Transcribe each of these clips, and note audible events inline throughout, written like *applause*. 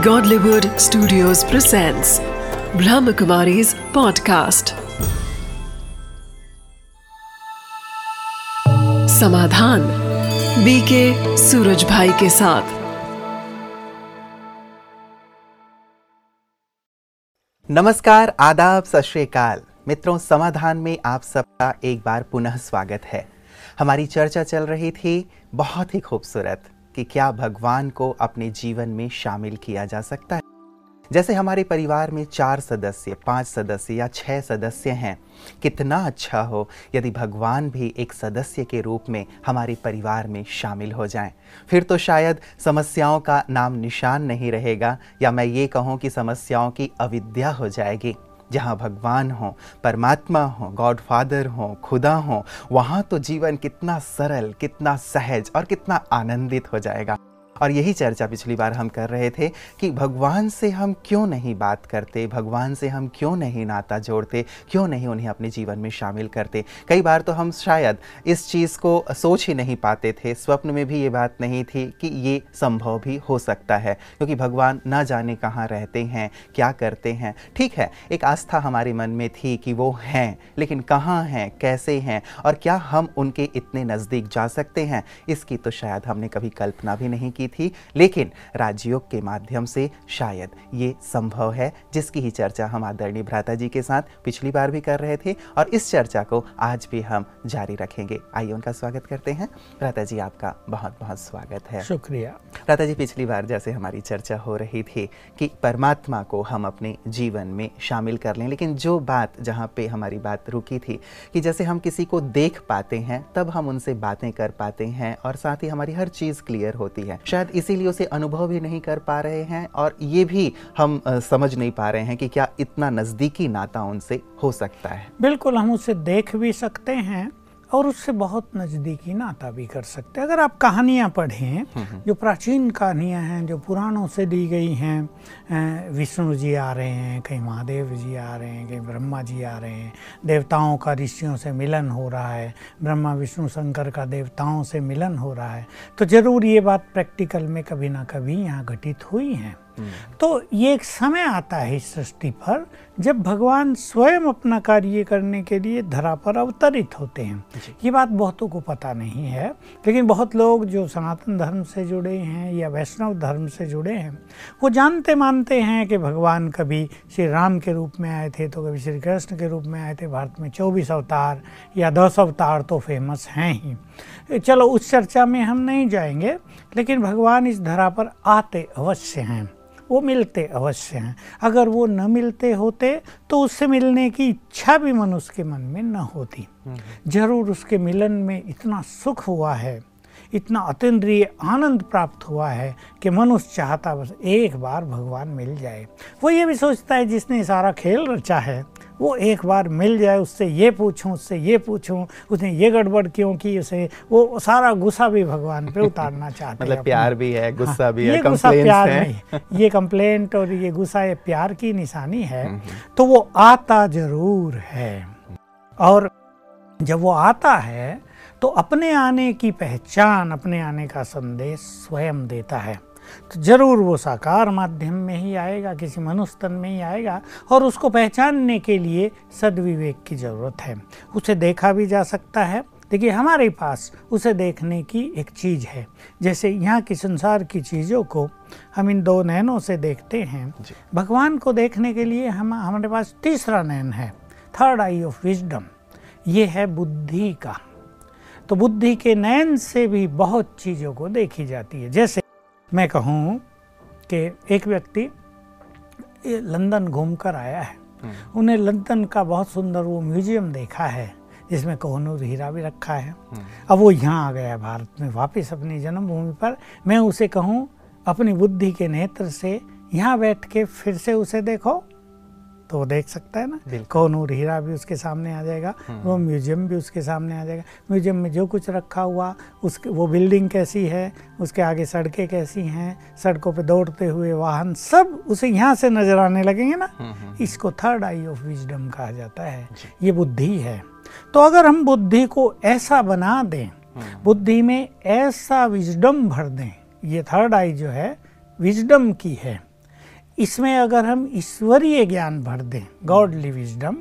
Godlywood Studios presents Brahmakumari's podcast. Samadhan BK Suraj Bhai के साथ। नमस्कार, आदाब, सत मित्रों, समाधान में आप सबका एक बार पुनः स्वागत है। हमारी चर्चा चल रही थी बहुत ही खूबसूरत। कि क्या भगवान को अपने जीवन में शामिल किया जा सकता है? जैसे हमारे परिवार में चार सदस्य, पाँच सदस्य या छह सदस्य हैं, कितना अच्छा हो यदि भगवान भी एक सदस्य के रूप में हमारे परिवार में शामिल हो जाएँ। फिर तो शायद समस्याओं का नाम निशान नहीं रहेगा, या मैं ये कहूँ कि समस्याओं की अविद्या हो जाएगी। जहाँ भगवान हो, परमात्मा हो गॉड फादर हो, खुदा हो, वहाँ तो जीवन कितना सरल, कितना सहज और कितना आनंदित हो जाएगा। और यही चर्चा पिछली बार हम कर रहे थे कि भगवान से हम क्यों नहीं बात करते, भगवान से हम क्यों नहीं नाता जोड़ते, क्यों नहीं उन्हें अपने जीवन में शामिल करते। कई बार तो हम शायद इस चीज़ को सोच ही नहीं पाते थे, स्वप्न में भी ये बात नहीं थी कि ये संभव भी हो सकता है, क्योंकि भगवान ना जाने कहाँ रहते हैं, क्या करते हैं। ठीक है, एक आस्था हमारे मन में थी कि वो हैं, लेकिन कहाँ हैं, कैसे हैं, और क्या हम उनके इतने नज़दीक जा सकते हैं, इसकी तो शायद हमने कभी कल्पना भी नहीं की थी लेकिन राजयोग के माध्यम से शायद ये संभव है जिसकी ही चर्चा हम आदरणीय भ्राता जी के साथ पिछली बार भी कर रहे थे और इस चर्चा को आज भी हम जारी रखेंगे। आइए उनका स्वागत करते हैं। भ्राता जी आपका बहुत बहुत स्वागत है। शुक्रिया। भ्राता जी पिछली बार जैसे हमारी चर्चा हो रही थी कि परमात्मा को हम अपने जीवन में शामिल कर लें लेकिन जो बात जहाँ पे हमारी बात रुकी थी कि जैसे हम किसी को देख पाते हैं तब हम उनसे बातें कर पाते हैं और साथ ही हमारी हर चीज़ क्लियर होती है। शायद इसीलिए उसे अनुभव भी नहीं कर पा रहे हैं और ये भी हम समझ नहीं पा रहे हैं कि क्या इतना नज़दीकी नाता उनसे हो सकता है। बिल्कुल, हम उसे देख भी सकते हैं। और उससे बहुत नज़दीकी नाता भी कर सकते हैं। अगर आप कहानियाँ पढ़ें, जो प्राचीन कहानियाँ हैं, जो पुराणों से दी गई हैं, विष्णु जी आ रहे हैं, कहीं महादेव जी आ रहे हैं, कहीं ब्रह्मा जी आ रहे हैं, देवताओं का ऋषियों से मिलन हो रहा है, ब्रह्मा, विष्णु, शंकर का देवताओं से मिलन हो रहा है तो ज़रूर ये बात प्रैक्टिकल में कभी ना कभी यहाँ घटित हुई हैं। तो ये एक समय आता है इस सृष्टि पर जब भगवान स्वयं अपना कार्य करने के लिए धरा पर अवतरित होते हैं। ये बात बहुतों को पता नहीं है लेकिन बहुत लोग जो सनातन धर्म से जुड़े हैं या वैष्णव धर्म से जुड़े हैं वो जानते मानते हैं कि भगवान कभी श्री राम के रूप में आए थे तो कभी श्री कृष्ण के रूप में आए थे। भारत में चौबीस अवतार या दस अवतार तो फ़ेमस हैं ही। चलो उस चर्चा में हम नहीं जाएँगे लेकिन भगवान इस धरा पर आते अवश्य हैं। वो मिलते अवश्य हैं। अगर वो न मिलते होते तो उससे मिलने की इच्छा भी मनुष्य के मन में न होती। ज़रूर उसके मिलन में इतना सुख हुआ है इतना अतन्द्रिय आनंद प्राप्त हुआ है कि मनुष्य चाहता बस एक बार भगवान मिल जाए। वो ये भी सोचता है जिसने सारा खेल रचा है वो एक बार मिल जाए उससे ये पूछूँ उससे ये पूछूँ उसने ये गड़बड़ क्यों की उसे? वो सारा गुस्सा भी भगवान पे उतारना *laughs* चाहते हैं मतलब प्यार भी है गुस्सा हाँ, भी है ये गुस्सा प्यार हैं। नहीं ये कंप्लेंट और ये गुस्सा ये प्यार की निशानी है। तो वो आता ज़रूर है। और जब वो आता है तो अपने आने की पहचान अपने आने का संदेश स्वयं देता है। तो ज़रूर वो साकार माध्यम में ही आएगा किसी मनुष्य तन में ही आएगा और उसको पहचानने के लिए सदविवेक की ज़रूरत है। उसे देखा भी जा सकता है। देखिए हमारे पास उसे देखने की एक चीज़ है। जैसे यहाँ की संसार की चीज़ों को हम इन दो नैनों से देखते हैं। भगवान को देखने के लिए हम हमारे पास तीसरा नैन है थर्ड आई ऑफ़ विजडम ये है बुद्धि का। तो बुद्धि के नयन से भी बहुत चीज़ों को देखी जाती है। जैसे मैं कहूँ कि एक व्यक्ति लंदन घूम कर आया है। उन्हें लंदन का बहुत सुंदर वो म्यूज़ियम देखा है जिसमें कोहनूर हीरा भी रखा है। अब वो यहाँ आ गया है भारत में वापस अपनी जन्मभूमि पर। मैं उसे कहूँ अपनी बुद्धि के नेत्र से यहाँ बैठ के फिर से उसे देखो। तो वो देख सकता है ना। बिल्कुल। कोहनूर हीरा भी उसके सामने आ जाएगा वो म्यूज़ियम भी उसके सामने आ जाएगा। म्यूज़ियम में जो कुछ रखा हुआ उसके वो बिल्डिंग कैसी है उसके आगे सड़कें कैसी हैं सड़कों पे दौड़ते हुए वाहन सब उसे यहाँ से नज़र आने लगेंगे ना। इसको थर्ड आई ऑफ़ विजडम कहा जाता है। ये बुद्धि है। तो अगर हम बुद्धि को ऐसा बना दें बुद्धि में ऐसा विजडम भर दें ये थर्ड आई जो है विजडम की है। इसमें अगर हम ईश्वरीय ज्ञान भर दें गॉडली विजडम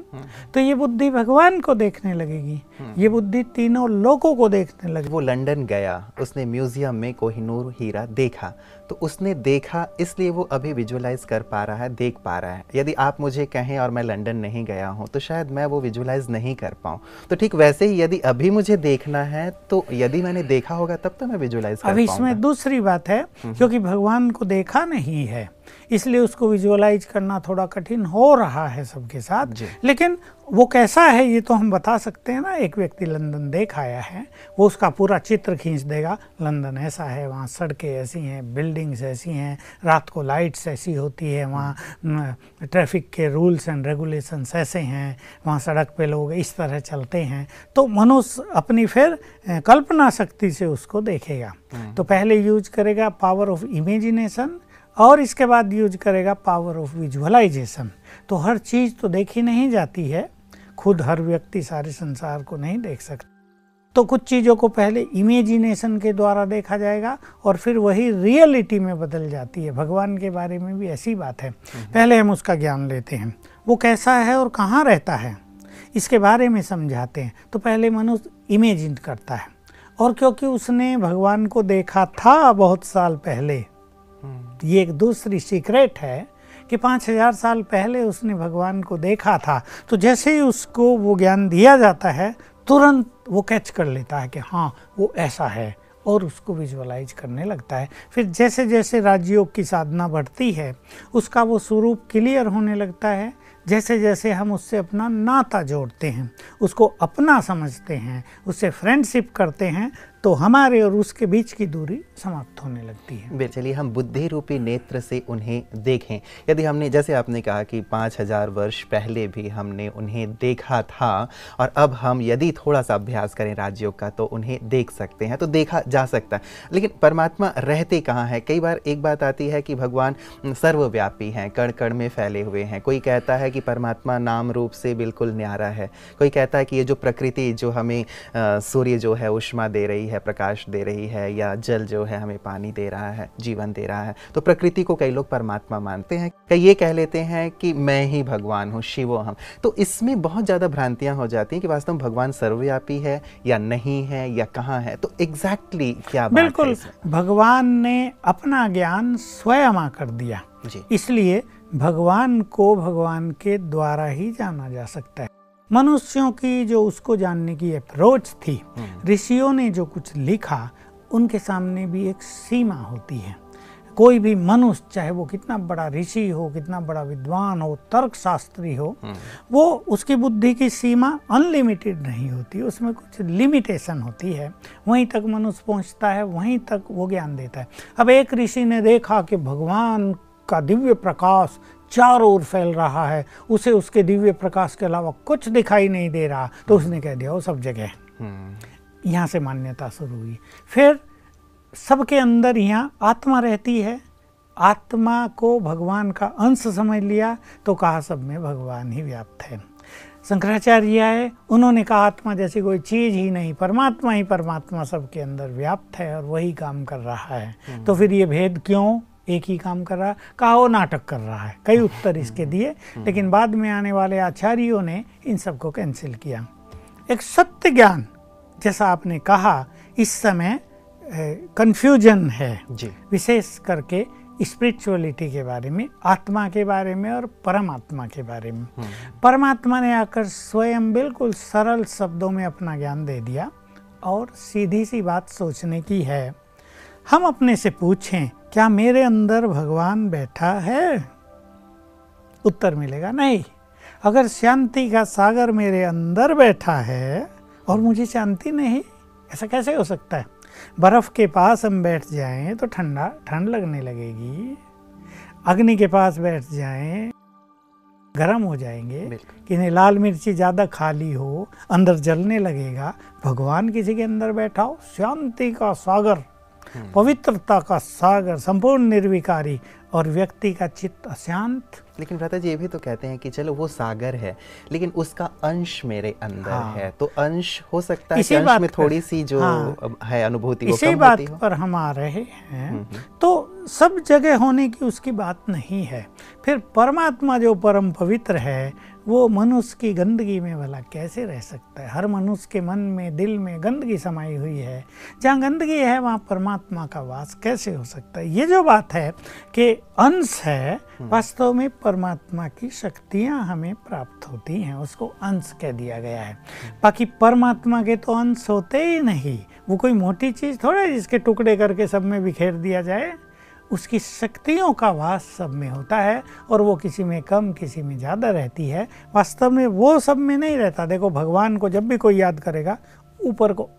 तो ये बुद्धि भगवान को देखने लगेगी। ये बुद्धि तीनों लोगों को देखने लगेगी। वो लंदन गया उसने म्यूज़ियम में कोहिनूर हीरा देखा तो उसने देखा इसलिए वो अभी विजुअलाइज कर पा रहा है देख पा रहा है। यदि आप मुझे कहें और मैं लंदन नहीं गया हूँ तो शायद मैं वो विजुअलाइज नहीं कर पाऊँ। तो ठीक वैसे ही यदि अभी मुझे देखना है तो यदि मैंने देखा होगा तब तो मैं विजुअलाइज अब इसमें दूसरी बात है क्योंकि भगवान को देखा नहीं है। इसलिए उसको विजुअलाइज करना थोड़ा कठिन हो रहा है सबके साथ। लेकिन वो कैसा है ये तो हम बता सकते हैं ना एक व्यक्ति लंदन देख आया है वो उसका पूरा चित्र खींच देगा लंदन ऐसा है वहाँ सड़कें ऐसी हैं बिल्डिंग्स ऐसी हैं रात को लाइट्स ऐसी होती है वहाँ ट्रैफ़िक के रूल्स एंड रेगुलेशंस ऐसे हैं वहाँ सड़क पे लोग इस तरह चलते हैं तो मनुष्य अपनी फिर कल्पना शक्ति से उसको देखेगा। तो पहले यूज़ करेगा पावर ऑफ़ इमेजिनेशन और इसके बाद यूज़ करेगा पावर ऑफ़ विजुअलाइजेशन तो हर चीज़ तो देखी नहीं जाती है खुद हर व्यक्ति सारे संसार को नहीं देख सकता। तो कुछ चीज़ों को पहले इमेजिनेशन के द्वारा देखा जाएगा और फिर वही रियलिटी में बदल जाती है। भगवान के बारे में भी ऐसी बात है। पहले हम उसका ज्ञान लेते हैं। वो कैसा है और कहाँ रहता है इसके बारे में समझाते हैं। तो पहले मनुष्य इमेजिन करता है। और क्योंकि उसने भगवान को देखा था बहुत साल पहले ये एक दूसरी सीक्रेट है कि पाँच हज़ार साल पहले उसने भगवान को देखा था। तो जैसे ही उसको वो ज्ञान दिया जाता है, तुरंत वो कैच कर लेता है कि हाँ वो ऐसा है और उसको विजुअलाइज करने लगता है। फिर जैसे जैसे राजयोग की साधना बढ़ती है, उसका वो स्वरूप क्लियर होने लगता है। जैसे जैसे हम उससे अपना नाता जोड़ते हैं, उसको अपना समझते हैं, उससे फ्रेंडशिप करते हैं तो हमारे और उसके बीच की दूरी समाप्त होने लगती है। चलिए हम बुद्धि रूपी नेत्र से उन्हें देखें। यदि हमने, जैसे आपने कहा कि पाँच हज़ार वर्ष पहले भी हमने उन्हें देखा था, और अब हम यदि थोड़ा सा अभ्यास करें राज्यों का तो उन्हें देख सकते हैं तो देखा जा सकता है। लेकिन परमात्मा रहते कहाँ हैं? कई बार एक बात आती है कि भगवान सर्वव्यापी हैं कण कण में फैले हुए हैं। कोई कहता है कि परमात्मा नाम रूप से बिल्कुल न्यारा है। कोई कहता है कि ये जो प्रकृति, जो हमें सूर्य जो है, उष्मा दे रही है प्रकाश दे रही है या जल जो है हमें पानी दे रहा है जीवन दे रहा है तो प्रकृति को कई लोग परमात्मा मानते हैं। कई ये कह लेते हैं कि मैं ही भगवान हूँ शिवो हम। तो इसमें बहुत ज़्यादा भ्रांतियाँ हो जाती हैं कि वास्तव में भगवान सर्वव्यापी है या नहीं है या कहाँ है। तो एग्जैक्टली exactly क्या बात बिल्कुल भगवान ने अपना ज्ञान स्वयं कर दिया। इसलिए भगवान को भगवान के द्वारा ही जाना जा सकता है। मनुष्यों की जो उसको जानने की अप्रोच थी ऋषियों ने जो कुछ लिखा उनके सामने भी एक सीमा होती है। कोई भी मनुष्य चाहे वो कितना बड़ा ऋषि हो कितना बड़ा विद्वान हो तर्क शास्त्री हो वो उसकी बुद्धि की सीमा अनलिमिटेड नहीं होती उसमें कुछ लिमिटेशन होती है। वहीं तक मनुष्य पहुँचता है वहीं तक वो ज्ञान देता है। अब एक ऋषि ने देखा कि भगवान का दिव्य प्रकाश चारों ओर फैल रहा है उसे उसके दिव्य प्रकाश के अलावा कुछ दिखाई नहीं दे रहा। तो उसने कह दिया वो सब जगह हम्म, यहाँ से मान्यता शुरू हुई। फिर सबके अंदर यहाँ आत्मा रहती है। आत्मा को भगवान का अंश समझ लिया तो कहा सब में भगवान ही व्याप्त है। शंकराचार्य आए उन्होंने कहा आत्मा जैसी कोई चीज़ ही नहीं परमात्मा ही परमात्मा सबके अंदर व्याप्त है और वही काम कर रहा है। तो फिर ये भेद क्यों? एक ही काम कर रहा है कहा वो नाटक कर रहा है। कई उत्तर इसके दिए लेकिन बाद में आने वाले आचार्यों ने इन सबको कैंसिल किया। एक सत्य ज्ञान जैसा आपने कहा इस समय कंफ्यूजन है। जी। विशेष करके स्पिरिचुअलिटी के बारे में आत्मा के बारे में और परमात्मा के बारे में। परमात्मा ने आकर स्वयं बिल्कुल सरल शब्दों में अपना ज्ञान दे दिया और सीधी सी बात सोचने की है। हम अपने से पूछें क्या मेरे अंदर भगवान बैठा है? उत्तर मिलेगा नहीं। अगर शांति का सागर मेरे अंदर बैठा है और मुझे शांति नहीं ऐसा कैसे हो सकता है? बर्फ़ के पास हम बैठ जाएँ तो ठंडा ठंड लगने लगेगी। अग्नि के पास बैठ जाएँ गर्म हो जाएँगे। कि नहीं लाल मिर्ची ज़्यादा खाली हो अंदर जलने लगेगा भगवान किसी के अंदर बैठा हो शांति का सागर पवित्रता का सागर संपूर्ण निर्विकारी और व्यक्ति का चित्त अशांत। लेकिन भ्राता जी ये भी तो कहते हैं कि चलो वो सागर है लेकिन उसका अंश मेरे अंदर हाँ। है। तो अंश हो सकता है इसी अंश बात में थोड़ी सी जो हाँ। है अनुभूति वो इसी कम बात होती हो। पर हम आ रहे हैं। तो सब जगह होने की उसकी बात नहीं है। फिर परमात्मा जो परम पवित्र है वो मनुष्य की गंदगी में भला कैसे रह सकता है? हर मनुष्य के मन में दिल में गंदगी समाई हुई है। जहाँ गंदगी है वहाँ परमात्मा का वास कैसे हो सकता है? ये जो बात है कि अंश है वास्तव में परमात्मा की शक्तियाँ हमें प्राप्त होती हैं उसको अंश कह दिया गया है। बाकी परमात्मा के तो अंश होते ही नहीं। वो कोई मोटी चीज़ थोड़ा है जिसके टुकड़े करके सब में बिखेर दिया जाए? उसकी शक्तियों का वास सब में होता है और वो किसी में कम किसी में ज़्यादा रहती है। वास्तव में वो सब में नहीं रहता। देखो भगवान को जब भी कोई याद करेगा ऊपर को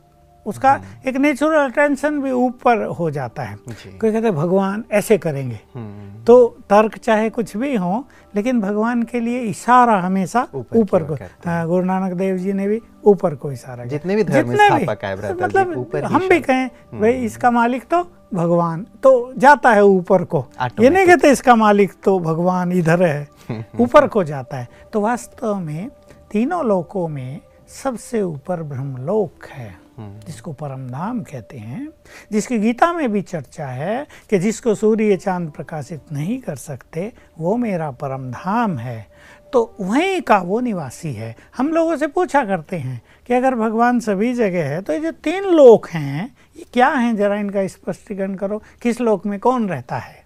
उसका हम्म। एक नेचुरल अटेंशन भी ऊपर हो जाता है। कोई कहते भगवान ऐसे करेंगे। हम्म, तो तर्क चाहे कुछ भी हो लेकिन भगवान के लिए इशारा हमेशा ऊपर की हाँ, गुरु नानक देव जी ने भी ऊपर को इशारा जितने भी धर्म जितने भी, मतलब हम भी कहें भाई इसका मालिक तो भगवान। तो जाता है ऊपर को। ये नहीं कहते इसका मालिक तो भगवान इधर है *laughs* ऊपर को जाता है। तो वास्तव में तीनों लोकों में सबसे ऊपर ब्रह्मलोक है जिसको परम धाम कहते हैं जिसकी गीता में भी चर्चा है कि जिसको सूर्य चाँद प्रकाशित नहीं कर सकते वो मेरा परम धाम है। तो वहीं का वो निवासी है। हम लोगों से पूछा करते हैं कि अगर भगवान सभी जगह है तो ये जो तीन लोक हैं ये क्या हैं? जरा इनका स्पष्टीकरण करो। किस लोक में कौन रहता है?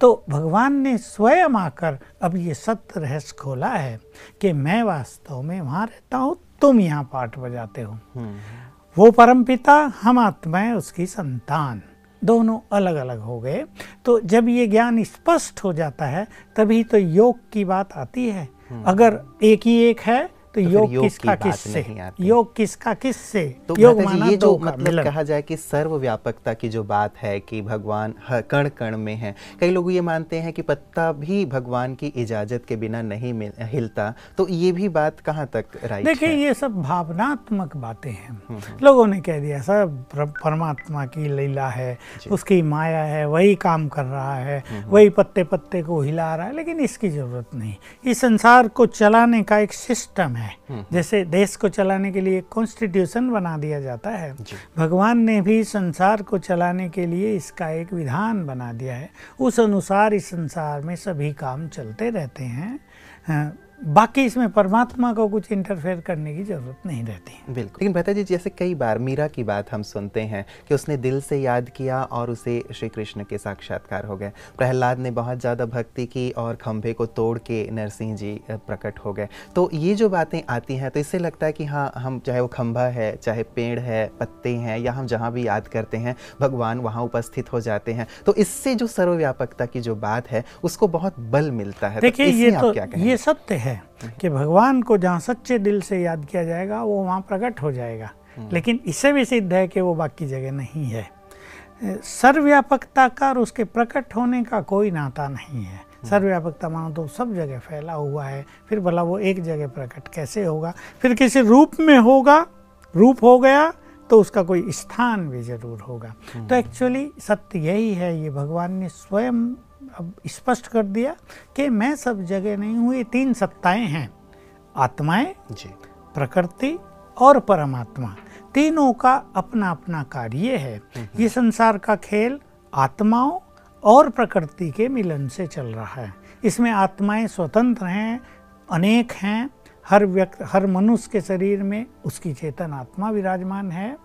तो भगवान ने स्वयं आकर अब ये सत्य रहस्य खोला है कि मैं वास्तव में वहाँ रहता हूँ, तुम यहाँ पाठ बजाते हो। वो परम पिता, हम आत्माएँ उसकी संतान। दोनों अलग अलग हो गए। तो जब ये ज्ञान स्पष्ट हो जाता है, तभी तो योग की बात आती है। अगर एक ही एक है तो, फिर योग योग किसका किससे? योग किसका किससे? तो योग माना ये जो मतलब कहा जाए कि सर्व व्यापकता की जो बात है कि भगवान हर कण कण में है। कई लोग ये मानते हैं कि पत्ता भी भगवान की इजाज़त के बिना नहीं हिलता। तो ये भी बात कहाँ तक राइट देखिए ये सब भावनात्मक बातें हैं। लोगों ने कह दिया सब पर- परमात्मा की लीला है उसकी माया है वही काम कर रहा है वही पत्ते पत्ते को हिला रहा है लेकिन इसकी ज़रूरत नहीं। इस संसार को चलाने का एक सिस्टम है। जैसे देश को चलाने के लिए एक कॉन्स्टिट्यूशन बना दिया जाता है। भगवान ने भी संसार को चलाने के लिए इसका एक विधान बना दिया है। उस अनुसार इस संसार में सभी काम चलते रहते हैं। अ, बाकी इसमें परमात्मा को कुछ इंटरफेयर करने की ज़रूरत नहीं रहती। बिल्कुल। लेकिन भैया जी जैसे कई बार मीरा की बात हम सुनते हैं कि उसने दिल से याद किया और उसे श्री कृष्ण के साक्षात्कार हो गए। प्रहलाद ने बहुत ज़्यादा भक्ति की और खंभे को तोड़ के नरसिंह जी प्रकट हो गए। तो ये जो बातें आती हैं तो इससे लगता है कि हाँ हम चाहे वो खंभा है चाहे पेड़ है पत्ते हैं या हम जहाँ भी याद करते हैं भगवान वहाँ उपस्थित हो जाते हैं। तो इससे जो सर्वव्यापकता की जो बात है उसको बहुत बल मिलता है। तो देखिए ये तो ये सत्य है। कि भगवान को जहाँ सच्चे दिल से याद किया जाएगा वो वहाँ प्रकट हो जाएगा। लेकिन इससे भी सिद्ध है कि वो बाकी जगह नहीं है। सर्वव्यापकता का और उसके प्रकट होने का कोई नाता नहीं है। सर्वव्यापकता मानो तो सब जगह फैला हुआ है फिर भला वो एक जगह प्रकट कैसे होगा? फिर किसी रूप में होगा रूप हो गया तो उसका कोई स्थान भी ज़रूर होगा। तो एक्चुअली सत्य यही है ये भगवान ने स्वयं अब स्पष्ट कर दिया कि मैं सब जगह नहीं हूँ ये तीन सत्ताएँ हैं। आत्माएँ जी। प्रकृति और परमात्मा। तीनों का अपना अपना कार्य है। ये संसार का खेल आत्माओं और प्रकृति के मिलन से चल रहा है। इसमें आत्माएँ स्वतंत्र हैं अनेक हैं हर व्यक्ति हर मनुष्य के शरीर में उसकी चेतन आत्मा विराजमान है।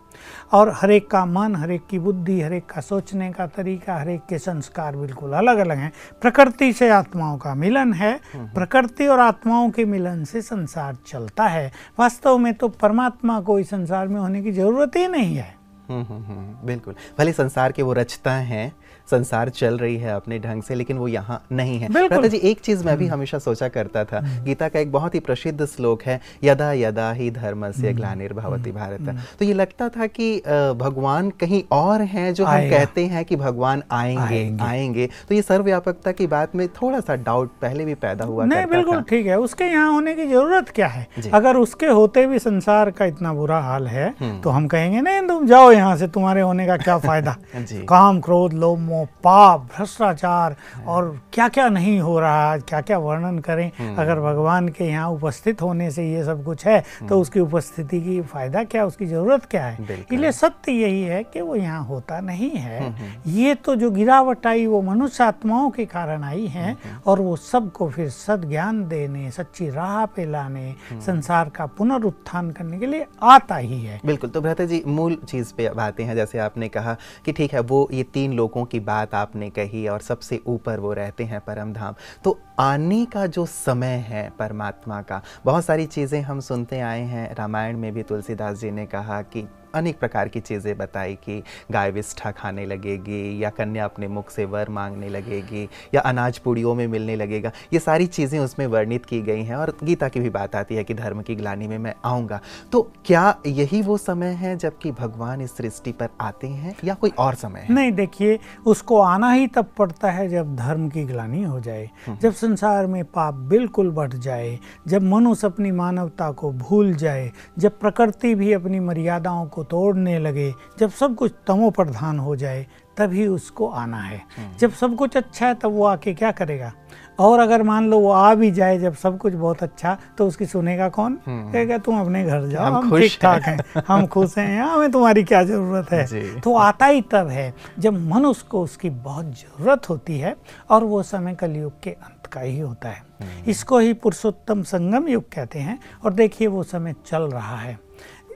और हर एक का मन हर एक की बुद्धि हर एक का सोचने का तरीका हर एक के संस्कार बिल्कुल अलग अलग हैं। प्रकृति से आत्माओं का मिलन है। प्रकृति और आत्माओं के मिलन से संसार चलता है। वास्तव में तो परमात्मा को इस संसार में होने की ज़रूरत ही नहीं है। हम्म हम्म हम्म, बिल्कुल। भले संसार के वो रचता हैं संसार चल रही है अपने ढंग से लेकिन वो यहाँ नहीं है। बिल्कुल। जी एक चीज़ मैं भी हमेशा सोचा करता था गीता का एक बहुत ही प्रसिद्ध श्लोक है यदा यदा ही धर्म से ग्लानिर्भवति भारत। तो ये लगता था कि भगवान कहीं और हैं जो हम कहते हैं कि भगवान आएँगे आएँगे। तो ये सर्वव्यापकता की बात में थोड़ा सा डाउट पहले भी पैदा हुआ नहीं बिल्कुल ठीक है। उसके यहाँ होने की ज़रूरत क्या है? अगर उसके होते भी संसार का इतना बुरा हाल है हम्म। तो हम कहेंगे नहीं तुम जाओ यहाँ से तुम्हारे होने का क्या फ़ायदा? *laughs* काम क्रोध लोभ मोह पाप भ्रष्टाचार और क्या क्या नहीं हो रहा है? क्या क्या वर्णन करें? अगर भगवान के यहाँ उपस्थित होने से ये सब कुछ है तो उसकी उपस्थिति की फ़ायदा क्या उसकी ज़रूरत क्या है। इसलिए सत्य यही है कि वो यहाँ होता नहीं है। ये तो जो गिरावट आई वो मनुष्य आत्माओं के कारण आई है और वो सबको फिर सद ज्ञान देने सच्ची राह पे लाने संसार का पुनरुत्थान करने के लिए आता ही है। बिल्कुल। तो भ्राता जी मूल चीज़ पे अब आते हैं, जैसे आपने कहा कि ठीक है, वो ये तीन लोगों की बात आपने कही और सबसे ऊपर वो रहते हैं परम धाम तो आने का जो समय है परमात्मा का, बहुत सारी चीज़ें हम सुनते आए हैं। रामायण में भी तुलसीदास जी ने कहा कि अनेक प्रकार की चीज़ें बताई कि गाय विष्ठा खाने लगेगी या कन्या अपने मुख से वर मांगने लगेगी या अनाज पुड़ियों में मिलने लगेगा। ये सारी चीज़ें उसमें वर्णित की गई हैं और गीता की भी बात आती है कि धर्म की ग्लानी में मैं आऊँगा। तो क्या यही वो समय है जबकि भगवान इस सृष्टि पर आते हैं या कोई और समय है? नहीं देखिए उसको आना ही तब पड़ता है जब धर्म की ग्लानी हो जाए। जब संसार में पाप बिल्कुल बढ़ जाए जब मनुष्य अपनी मानवता को भूल जाए जब प्रकृति भी अपनी मर्यादाओं को तोड़ने लगे। जब सब कुछ तमो प्रधान हो जाए तभी उसको आना है। जब सब कुछ अच्छा है तब वो आके क्या करेगा? और अगर मान लो वो आ भी जाए जब सब कुछ बहुत अच्छा तो उसकी सुनेगा कौन? कहेगा तुम अपने घर जाओ हम ठीक ठाक हैं। हम खुश हैं। हमें तुम्हारी क्या ज़रूरत है? तो आता ही तब है जब मनुष्य को उसकी बहुत ज़रूरत होती है और वो समय कलयुग के अंत का ही होता है। इसको ही पुरुषोत्तम संगम युग कहते हैं और देखिए वो समय चल रहा है।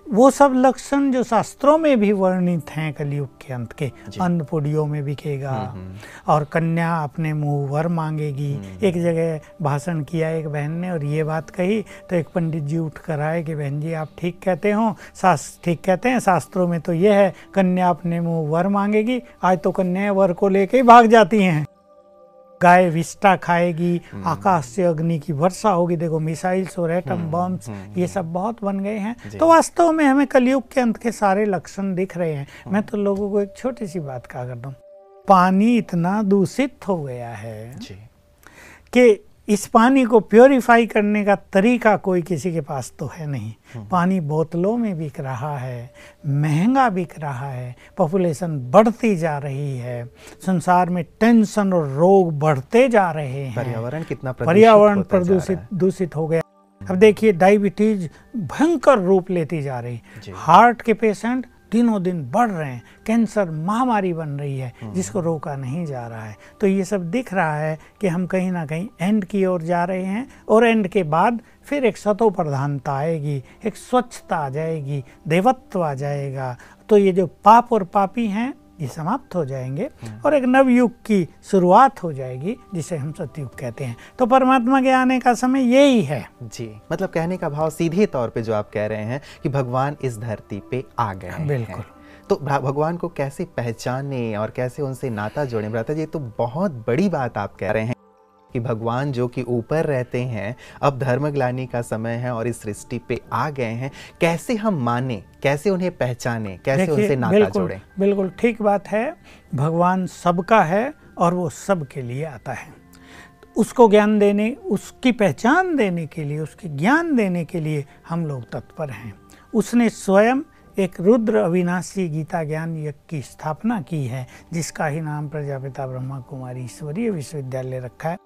वो सब लक्षण जो शास्त्रों में भी वर्णित हैं कलयुग के अंत के अन्न पुड़ियों में बिकेगा। और कन्या अपने मुँह वर मांगेगी। एक जगह भाषण किया एक बहन ने और ये बात कही तो एक पंडित जी उठ कर आए कि बहन जी आप ठीक कहते हो? शास ठीक कहते हैं? शास्त्रों में तो ये है कन्या अपने मुँह वर मांगेगी। आज तो कन्याएँ वर को लेके ही भाग जाती हैं। गाय विष्टा खाएगी आकाश से अग्नि की वर्षा होगी देखो मिसाइल्स और एटम बम्स ये सब बहुत बन गए हैं। तो वास्तव में हमें कलयुग के अंत के सारे लक्षण दिख रहे हैं। मैं तो लोगों को एक छोटी सी बात कहा करता हूँ पानी इतना दूषित हो गया है जी। कि इस पानी को प्योरीफाई करने का तरीका कोई किसी के पास तो है नहीं। पानी बोतलों में बिक रहा है महँगा बिक रहा है पॉपुलेशन बढ़ती जा रही है संसार में टेंशन और रोग बढ़ते जा रहे हैं। पर्यावरण कितना पर्यावरण प्रदूषित दूषित हो गया। अब देखिए डायबिटीज़ भयंकर रूप लेती जा रही। हार्ट के पेशेंट दिनों दिन बढ़ रहे हैं कैंसर महामारी बन रही है जिसको रोका नहीं जा रहा है। तो ये सब दिख रहा है कि हम कहीं ना कहीं एंड की ओर जा रहे हैं और एंड के बाद फिर एक सतो प्रधानता आएगी एक स्वच्छता आ जाएगी देवत्व आ जाएगा। तो ये जो पाप और पापी हैं ये समाप्त हो जाएँगे और एक नव युग की शुरुआत हो जाएगी जिसे हम सतयुग कहते हैं। तो परमात्मा के आने का समय यही है। जी मतलब कहने का भाव सीधे तौर पे जो आप कह रहे हैं कि भगवान इस धरती पे आ गए हैं। बिल्कुल। तो भगवान को कैसे पहचाने और कैसे उनसे नाता जोड़े? भ्राता जी तो बहुत बड़ी बात आप कह रहे हैं। कि भगवान जो कि ऊपर रहते हैं अब धर्म ग्लानी का समय है और इस सृष्टि पे आ गए हैं। कैसे हम माने कैसे उन्हें पहचाने कैसे उनसे नाता बिल्कुल जोड़े? बिल्कुल ठीक बात है भगवान सबका है और वो सब के लिए आता है। उसको ज्ञान देने उसकी पहचान देने के लिए उसके ज्ञान देने के लिए हम लोग तत्पर हैं। उसने स्वयं एक रुद्र अविनाशी गीता ज्ञान यज्ञ की स्थापना की है जिसका ही नाम प्रजापिता ब्रह्मा कुमारी ईश्वरीय विश्वविद्यालय रखा है।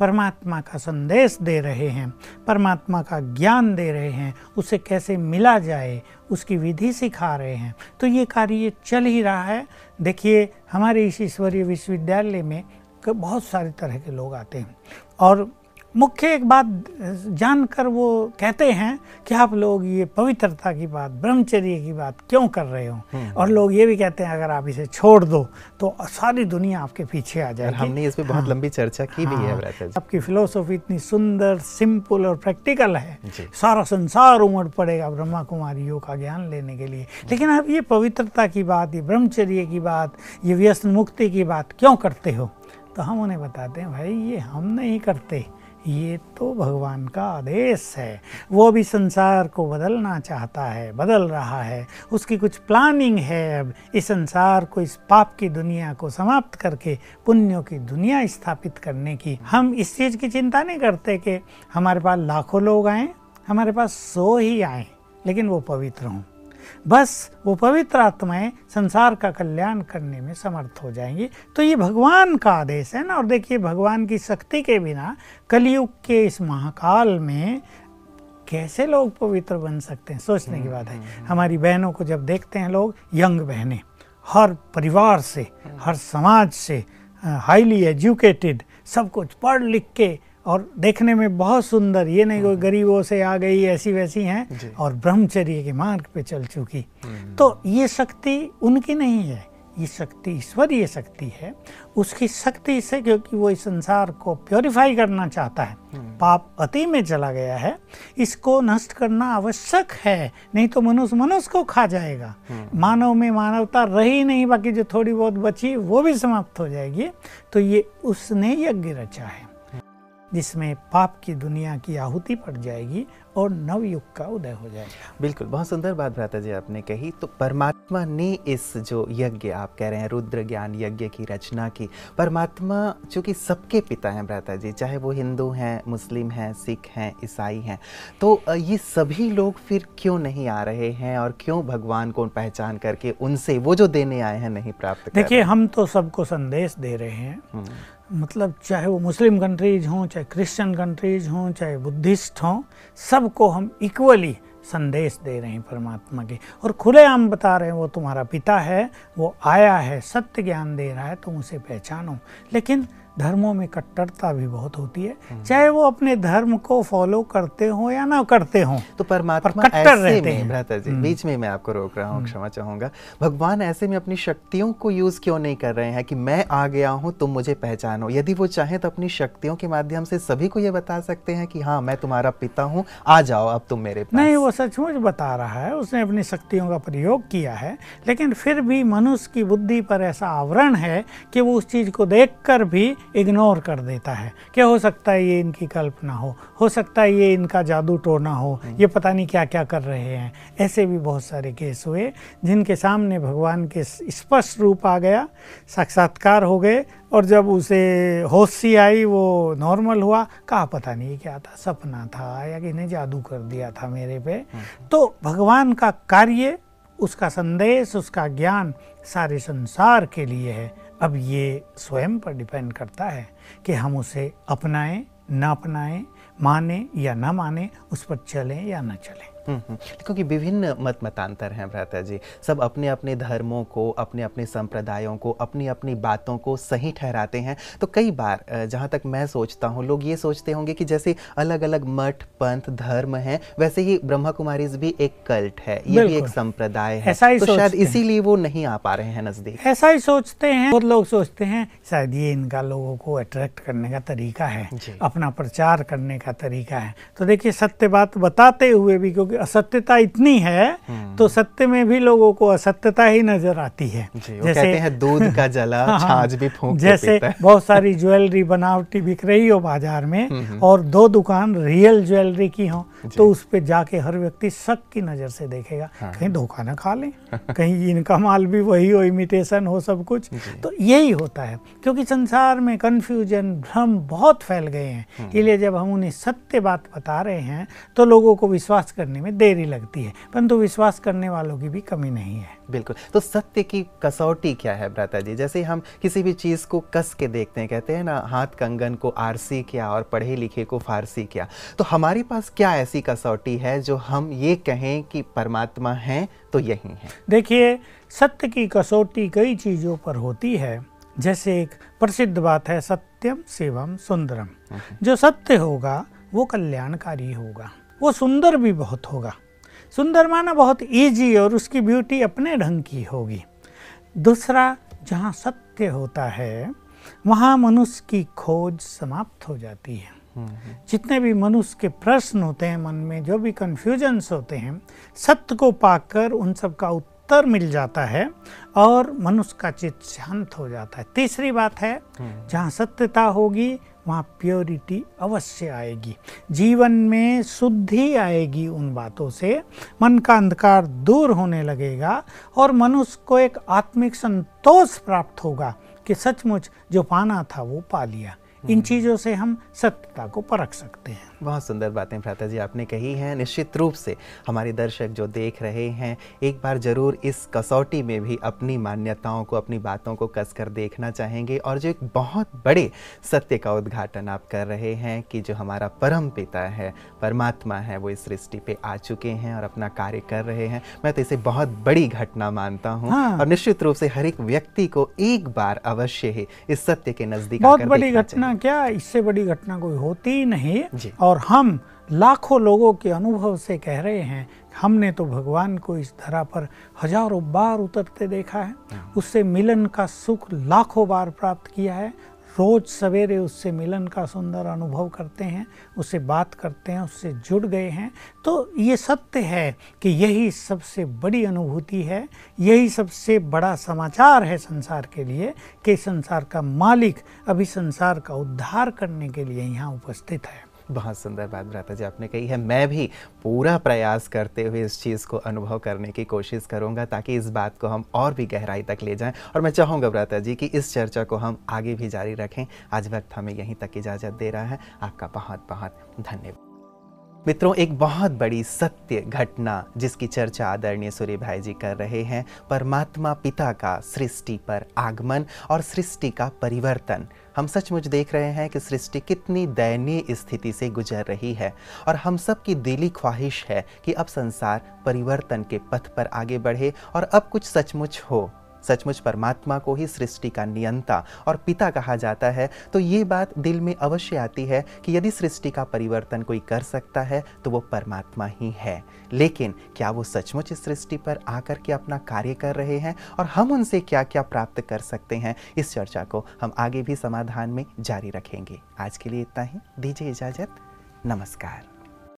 परमात्मा का संदेश दे रहे हैं, परमात्मा का ज्ञान दे रहे हैं, उसे कैसे मिला जाए, उसकी विधि सिखा रहे हैं। तो ये कार्य चल ही रहा है। देखिए, हमारे इस ईश्वरीय विश्वविद्यालय में बहुत सारे तरह के लोग आते हैं। और मुख्य एक बात जानकर वो कहते हैं कि आप लोग ये पवित्रता की बात ब्रह्मचर्य की बात क्यों कर रहे हो? और लोग ये भी कहते हैं अगर आप इसे छोड़ दो तो सारी दुनिया आपके पीछे आ जाएगी। हमने इस पे बहुत लंबी चर्चा की भी है हाँ, आपकी फिलोसॉफी इतनी सुंदर सिंपल और प्रैक्टिकल है। सारा संसार उमड़ पड़ेगा ब्रह्मा कुमारियों का ज्ञान लेने के लिए। लेकिन आप ये पवित्रता की बात ये ब्रह्मचर्य की बात ये व्यसन मुक्ति की बात क्यों करते हो? तो हम उन्हें बताते हैं भाई ये हम नहीं करते। ये तो भगवान का आदेश है। वो भी संसार को बदलना चाहता है, बदल रहा है। उसकी कुछ प्लानिंग है अब। इस संसार को, इस पाप की दुनिया को समाप्त करके, पुण्यों की दुनिया स्थापित करने की। हम इस चीज़ की चिंता नहीं करते कि हमारे पास लाखों लोग आए, हमारे पास सौ ही आए, लेकिन वो पवित्र हों। बस वो पवित्र आत्माएँ संसार का कल्याण करने में समर्थ हो जाएँगी। तो ये भगवान का आदेश है ना और देखिए भगवान की शक्ति के बिना कलयुग के इस महाकाल में कैसे लोग पवित्र बन सकते हैं? सोचने की बात है। हमारी बहनों को जब देखते हैं लोग यंग बहनें हर परिवार से हर समाज से हाईली एजुकेटेड सब कुछ पढ़ लिख के और देखने में बहुत सुंदर। ये नहीं कोई गरीबों से आ गई ऐसी वैसी हैं और ब्रह्मचर्य के मार्ग पे चल चुकी। तो ये शक्ति उनकी नहीं है। ये शक्ति ईश्वरीय शक्ति है। उसकी शक्ति से क्योंकि वो इस संसार को प्योरीफाई करना चाहता है। पाप अति में चला गया है। इसको नष्ट करना आवश्यक है नहीं तो मनुष्य मनुष्य को खा जाएगा। मानव में मानवता रही नहीं बाकी जो थोड़ी बहुत बची वो भी समाप्त हो जाएगी। तो ये उसने यज्ञ रचा है। जिसमें पाप की दुनिया की आहुति पड़ जाएगी और नवयुग का उदय हो जाएगा बिल्कुल बहुत सुंदर बात भ्राता जी आपने कही। तो परमात्मा ने इस जो यज्ञ आप कह रहे हैं रुद्र ज्ञान यज्ञ की रचना की परमात्मा चूँकि सबके पिता हैं भ्राता जी चाहे वो हिंदू हैं मुस्लिम हैं सिख हैं ईसाई हैं तो ये सभी लोग फिर क्यों नहीं आ रहे हैं और क्यों भगवान को पहचान करके उनसे वो जो देने आए हैं नहीं प्राप्त देखिए हम तो सबको संदेश दे रहे हैं। हम्म। मतलब चाहे वो मुस्लिम कंट्रीज़ हों चाहे क्रिश्चियन कंट्रीज़ हों चाहे बुद्धिस्ट हों सबको हम इक्वली संदेश दे रहे हैं परमात्मा के। और खुले आम बता रहे हैं, वो तुम्हारा पिता है, वो आया है, सत्य ज्ञान दे रहा है, तुम उसे पहचानो। लेकिन धर्मों में कट्टरता भी बहुत होती है। चाहे वो अपने धर्म को फॉलो करते हो या ना करते हो तो परमात्मा पर कट्टर रहते हैं भ्राता जी हम्म। बीच में मैं आपको रोक रहा हूँ हम्म। क्षमा चाहूँगा भगवान ऐसे में अपनी शक्तियों को यूज़ क्यों नहीं कर रहे हैं कि मैं आ गया हूँ तुम मुझे पहचानो यदि वो चाहे तो अपनी शक्तियों के माध्यम से सभी को ये बता सकते हैं कि हाँ मैं तुम्हारा पिता हूँ आ जाओ अब तुम मेरे पास नहीं वो सचमुच बता रहा है उसने अपनी शक्तियों का प्रयोग किया है लेकिन फिर भी मनुष्य की बुद्धि पर ऐसा आवरण है कि वो उस चीज़ को देख भी इग्नोर कर देता है क्या हो सकता है ये इनकी कल्पना हो हो सकता है ये इनका जादू टोना हो हम्म। ये पता नहीं क्या क्या कर रहे हैं ऐसे भी बहुत सारे केस हुए जिनके सामने भगवान के स्पष्ट रूप आ गया साक्षात्कार हो गए और जब उसे होश सी आई वो नॉर्मल हुआ कहा पता नहीं क्या था सपना था या कि नहीं जादू कर दिया था मेरे पे हम्म। तो भगवान का कार्य उसका संदेश उसका ज्ञान सारे संसार के लिए है अब ये स्वयं पर डिपेंड करता है कि हम उसे अपनाएँ, ना अपनाएँ, माने या ना माने, उस पर चलें या ना चलें। क्योंकि विभिन्न मत मतांतर हैं भ्राता जी। सब अपने अपने धर्मों को अपने अपने संप्रदायों को अपनी अपनी बातों को सही ठहराते हैं। तो कई बार जहाँ तक मैं सोचता हूँ लोग ये सोचते होंगे कि जैसे अलग अलग मठ पंथ धर्म हैं वैसे ही ब्रह्मा कुमारी भी एक कल्ट है ये भी एक संप्रदाय है। ऐसा ही तो शायद इसीलिए वो नहीं आ पा रहे हैं नज़दीक। ऐसा ही सोचते हैं बहुत लोग सोचते हैं शायद ये इनका लोगों को अट्रैक्ट करने का तरीका है अपना प्रचार करने का तरीका है। तो देखिए सत्य बात बताते हुए भी क्योंकि असत्यता इतनी है हम्म। तो सत्य में भी लोगों को असत्यता ही नज़र आती है। जैसे कहते हैं दूध का जला *laughs* हाँ, छाछ भी फूंक जैसे बहुत सारी ज्वेलरी बनावटी बिक रही हो बाज़ार में हम्म, हम्म। और दो दुकान रियल ज्वेलरी की हो तो उस पे जाके हर व्यक्ति शक की नज़र से देखेगा हाँ। कहीं धोखा न खा ले कहीं इनका माल भी वही हो इमिटेशन हो सब कुछ। तो यही होता है क्योंकि संसार में कंफ्यूजन भ्रम बहुत फैल गए हैं। इसलिए जब हम उन्हें सत्य बात बता रहे हैं तो लोगों को विश्वास करने में देरी लगती है परंतु विश्वास करने वालों की भी कमी नहीं है। बिल्कुल। तो सत्य की कसौटी क्या है भ्राता जी? जैसे हम किसी भी चीज़ को कस के देखते हैं कहते हैं ना हाथ कंगन को आरसी क्या और पढ़े लिखे को फारसी क्या। तो हमारे पास क्या ऐसी कसौटी है जो हम ये कहें कि परमात्मा है तो यही है? देखिए सत्य की कसौटी कई चीज़ों पर होती है। जैसे एक प्रसिद्ध बात है सत्यम शिवम सुंदरम। हम्म। जो सत्य होगा वो कल्याणकारी होगा। वो सुंदर भी बहुत होगा। सुंदर माना बहुत ईजी और उसकी ब्यूटी अपने ढंग की होगी। दूसरा जहाँ सत्य होता है वहाँ मनुष्य की खोज समाप्त हो जाती है। जितने भी मनुष्य के प्रश्न होते हैं मन में जो भी कन्फ्यूजन्स होते हैं सत्य को पाकर उन सब का उत्तर मिल जाता है और मनुष्य का चित्त शांत हो जाता है। तीसरी बात है हम्म। जहाँ सत्यता होगी वहाँ प्योरिटी अवश्य आएगी। जीवन में शुद्धि आएगी उन बातों से। मन का अंधकार दूर होने लगेगा और मनुष्य को एक आत्मिक संतोष प्राप्त होगा कि सचमुच जो पाना था वो पा लिया। इन चीज़ों से हम सत्यता को परख सकते हैं। बहुत सुंदर बातें भ्राता जी आपने कही हैं। निश्चित रूप से हमारे दर्शक जो देख रहे हैं एक बार ज़रूर इस कसौटी में भी अपनी मान्यताओं को अपनी बातों को कसकर देखना चाहेंगे और जो एक बहुत बड़े सत्य का उद्घाटन आप कर रहे हैं कि जो हमारा परम पिता है परमात्मा है वो इस सृष्टि पे आ चुके हैं और अपना कार्य कर रहे हैं। मैं तो इसे बहुत बड़ी घटना मानता हूँ हाँ। और निश्चित रूप से हर एक व्यक्ति को एक बार अवश्य ही इस सत्य के नज़दीक बहुत बड़ी घटना क्या? इससे बड़ी घटना कोई होती ही नहीं। जी। और हम लाखों लोगों के अनुभव से कह रहे हैं हमने तो भगवान को इस धरा पर हज़ारों बार उतरते देखा है। उससे मिलन का सुख लाखों बार प्राप्त किया है। रोज सवेरे उससे मिलन का सुंदर अनुभव करते हैं उससे बात करते हैं उससे जुड़ गए हैं। तो ये सत्य है कि यही सबसे बड़ी अनुभूति है यही सबसे बड़ा समाचार है संसार के लिए कि संसार का मालिक अभी संसार का उद्धार करने के लिए यहाँ उपस्थित है। बहुत सुंदर बात भ्राता जी आपने कही है। मैं भी पूरा प्रयास करते हुए इस चीज़ को अनुभव करने की कोशिश करूँगा ताकि इस बात को हम और भी गहराई तक ले जाएँ। और मैं चाहूँगा भ्राता जी कि इस चर्चा को हम आगे भी जारी रखें। आज वक्त हमें यहीं तक इजाज़त दे रहा है। आपका बहुत बहुत धन्यवाद। मित्रों, एक बहुत बड़ी सत्य घटना जिसकी चर्चा आदरणीय सूर्य भाई जी कर रहे हैं, परमात्मा पिता का सृष्टि पर आगमन और सृष्टि का परिवर्तन। हम सचमुच देख रहे हैं कि सृष्टि कितनी दयनीय स्थिति से गुजर रही है और हम सब की दिली ख्वाहिश है कि अब संसार परिवर्तन के पथ पर आगे बढ़े और अब कुछ सचमुच हो। सचमुच परमात्मा को ही सृष्टि का नियंता और पिता कहा जाता है। तो ये बात दिल में अवश्य आती है कि यदि सृष्टि का परिवर्तन कोई कर सकता है तो वो परमात्मा ही है। लेकिन क्या वो सचमुच इस सृष्टि पर आकर के अपना कार्य कर रहे हैं और हम उनसे क्या क्या प्राप्त कर सकते हैं? इस चर्चा को हम आगे भी समाधान में जारी रखेंगे। आज के लिए इतना ही। दीजिए इजाज़त। नमस्कार।